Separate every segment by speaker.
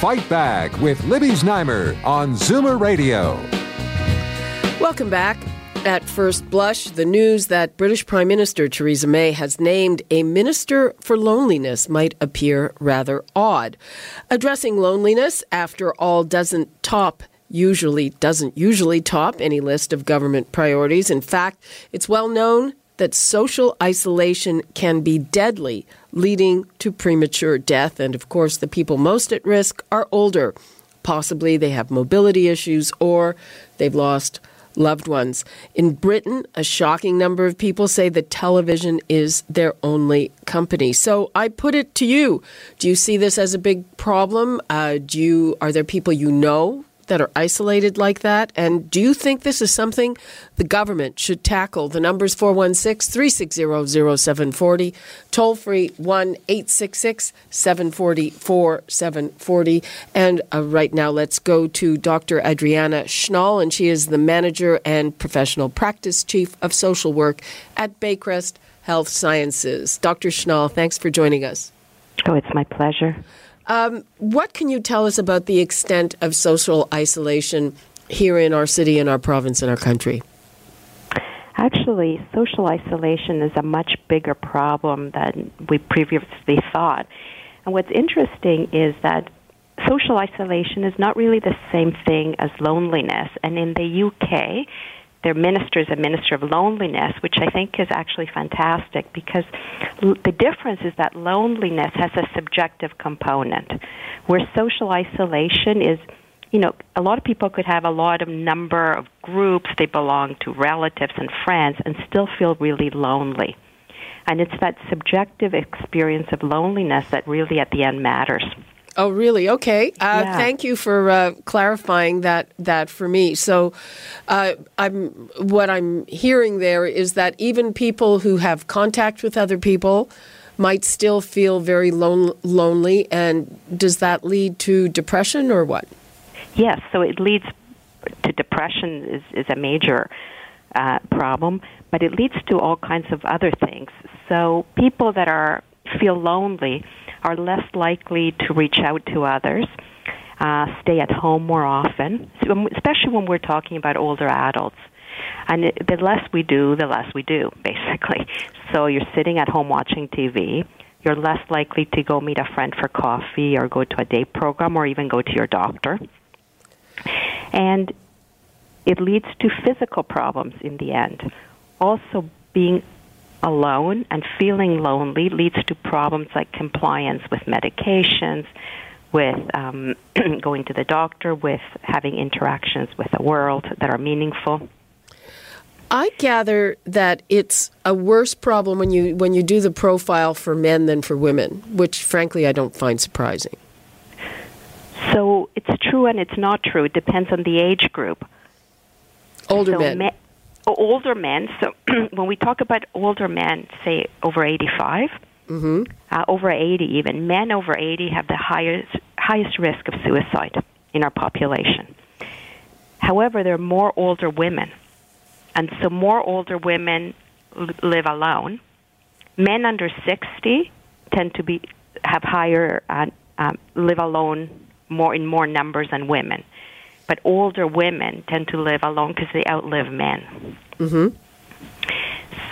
Speaker 1: Fight Back with Libby Znaimer on Zoomer Radio.
Speaker 2: Welcome back. At first blush, the news that British Prime Minister Theresa May has named a minister for loneliness might appear rather odd. Addressing loneliness, after all, doesn't top usually doesn't usually top any list of government priorities. In fact, it's well known that social isolation can be deadly, leading to premature death. And of course, the people most at risk are older. Possibly they have mobility issues or they've lost loved ones. In Britain, a shocking number of people say that television is their only company. So I put it to you: Do you see this as a big problem? Uh, do you are there people you know that are isolated like that? And do you think this is something the government should tackle? The number's 416 360 0740, toll free 1 866 740 4740. And uh, right now, let's go to Dr. Adriana Shnall, and she is the manager and professional practice chief of social work at Baycrest Health Sciences. Dr. Shnall, thanks for joining us.
Speaker 3: Oh, it's my pleasure.
Speaker 2: Um, what can you tell us about the extent of social isolation here in our city, in our province, in our country?
Speaker 3: Actually, social isolation is a much bigger problem than we previously thought. And what's interesting is that social isolation is not really the same thing as loneliness. And in the UK, their minister is a minister of loneliness, which I think is actually fantastic because l- the difference is that loneliness has a subjective component, where social isolation is you know, a lot of people could have a lot of number of groups they belong to, relatives and friends, and still feel really lonely. And it's that subjective experience of loneliness that really, at the end, matters.
Speaker 2: Oh, really? Okay. Uh,
Speaker 3: Yeah.
Speaker 2: Thank you for uh, clarifying that that for me. So, uh, I'm what I'm hearing there is that even people who have contact with other people might still feel very lon- lonely, and does that lead to depression or what?
Speaker 3: Yes, so it leads to depression is, is a major uh, problem, but it leads to all kinds of other things. So people that are feel lonely are less likely to reach out to others, uh, stay at home more often, especially when we're talking about older adults. And it, the less we do, the less we do, basically. So you're sitting at home watching TV. You're less likely to go meet a friend for coffee or go to a day program or even go to your doctor and it leads to physical problems in the end. Also, being alone and feeling lonely leads to problems like compliance with medications, with um, going to the doctor, with having interactions with the world that are meaningful.
Speaker 2: I gather that it's a worse problem when you when you do the profile for men than for women, which frankly I don't find surprising.
Speaker 3: So it's true and it's not true. It depends on the age group.
Speaker 2: Older
Speaker 3: so
Speaker 2: men.
Speaker 3: me- older men. So when we talk about older men, say over 85,
Speaker 2: hmm
Speaker 3: uh, over 80 even, men over 80 have the highest highest risk of suicide in our population. However, there are more older women, and so more older women l- live alone. Men under 60 tend to be have higher uh, um, live alone more in more numbers than women, but older women tend to live alone because they outlive men.
Speaker 2: hmm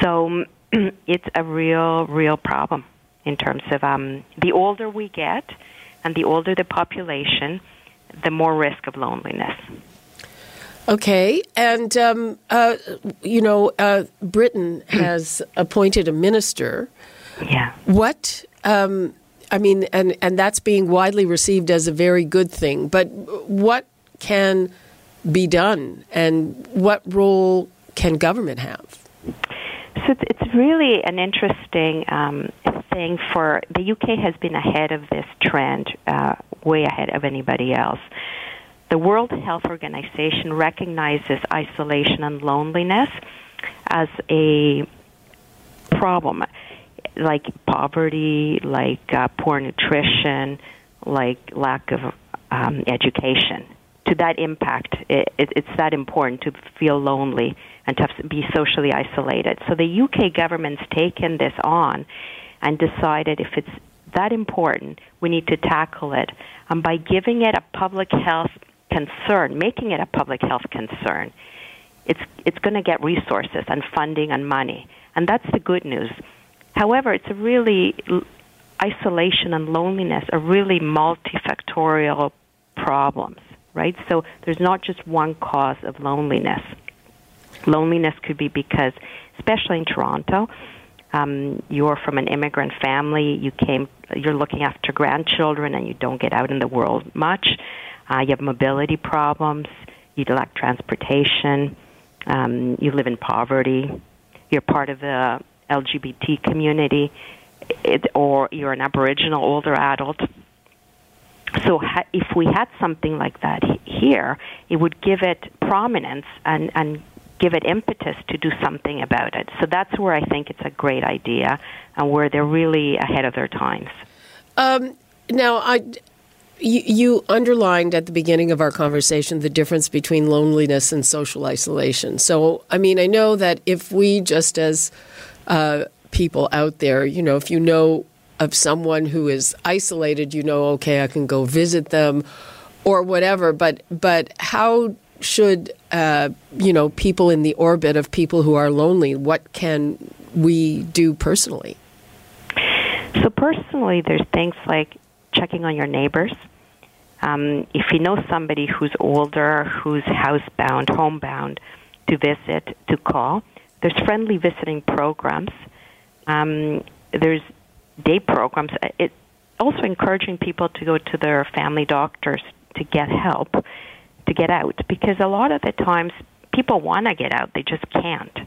Speaker 3: So it's a real, real problem in terms of um, the older we get and the older the population, the more risk of loneliness.
Speaker 2: Okay, and um, uh, you know, uh, Britain has appointed a minister.
Speaker 3: Yeah.
Speaker 2: What? Um, I mean, and and that's being widely received as a very good thing. But what can be done, and what role can government have?
Speaker 3: So it's, really an interesting um, thing for the UK has been ahead of this trend, uh, way ahead of anybody else. The World Health Organization recognizes isolation and loneliness as a problem, like poverty, like uh, poor nutrition, like lack of um, education. To that impact, it, it, it's that important to feel lonely and to be socially isolated. So the UK government's taken this on and decided if it's that important, we need to tackle it. And by giving it a public health concern, making it a public health concern, it's it's going to get resources and funding and money, and that's the good news. However, it's a really isolation and loneliness are really multifactorial problems, right? So there's not just one cause of loneliness. Loneliness could be because, especially in Toronto, um, you're from an immigrant family. You came. You're looking after grandchildren, and you don't get out in the world much. Uh, you have mobility problems. You lack transportation. Um, you live in poverty. You're part of the LGBT community, it, or you're an Aboriginal older adult. So, ha- if we had something like that here, it would give it prominence and, and give it impetus to do something about it. So that's where I think it's a great idea and where they're really ahead of their times.
Speaker 2: Um, now, I, you, you, underlined at the beginning of our conversation the difference between loneliness and social isolation. So, I mean, I know that if we just as uh, people out there, you know, if you know of someone who is isolated, you know, okay, I can go visit them or whatever. But but how should uh, you know people in the orbit of people who are lonely? What can we do personally?
Speaker 3: So personally, there's things like checking on your neighbors. Um, if you know somebody who's older, who's housebound, homebound, to visit, to call. There's friendly visiting programs. Um, there's day programs. It also encouraging people to go to their family doctors to get help to get out because a lot of the times people want to get out, they just can't.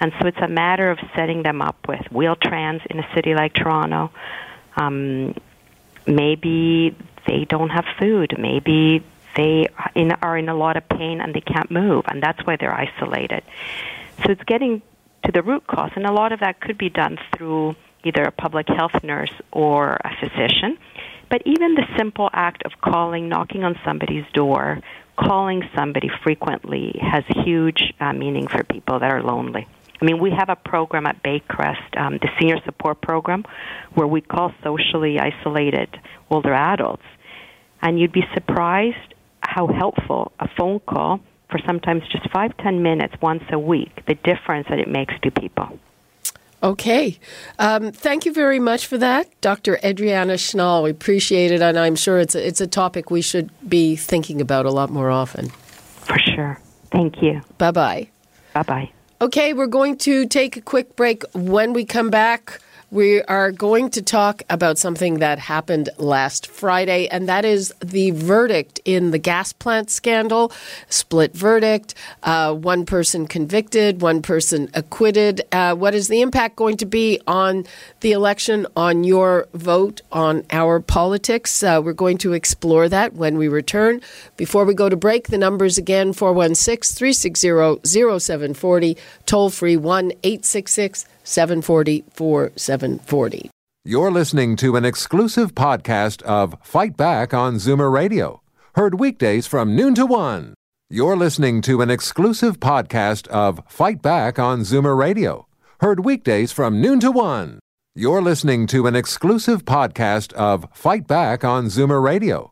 Speaker 3: And so it's a matter of setting them up with Wheel-Trans in a city like Toronto. Um, maybe they don't have food. Maybe they in, are in a lot of pain and they can't move, and that's why they're isolated. So it's getting to the root cause, and a lot of that could be done through either a public health nurse or a physician. But even the simple act of calling, knocking on somebody's door, calling somebody frequently has huge uh, meaning for people that are lonely. I mean, we have a program at Baycrest, um, the Senior Support Program, where we call socially isolated older adults. And you'd be surprised how helpful a phone call for sometimes just five, ten minutes once a week, the difference that it makes to people.
Speaker 2: Okay. Um, thank you very much for that, Dr. Adriana Shnall. We appreciate it, and I'm sure it's a, it's a topic we should be thinking about a lot more often.
Speaker 3: For sure. Thank you.
Speaker 2: Bye bye.
Speaker 3: Bye bye.
Speaker 2: Okay, we're going to take a quick break. When we come back, we are going to talk about something that happened last Friday, and that is the verdict in the gas plant scandal. Split verdict, uh, one person convicted, one person acquitted. Uh, what is the impact going to be on the election, on your vote, on our politics? Uh, we're going to explore that when we return. Before we go to break, the numbers again 416 360 0740, toll free 1 866 740 4740.
Speaker 1: You're listening to an exclusive podcast of Fight Back on Zoomer Radio, heard weekdays from noon to one. You're listening to an exclusive podcast of Fight Back on Zoomer Radio, heard weekdays from noon to one. You're listening to an exclusive podcast of Fight Back on Zoomer Radio,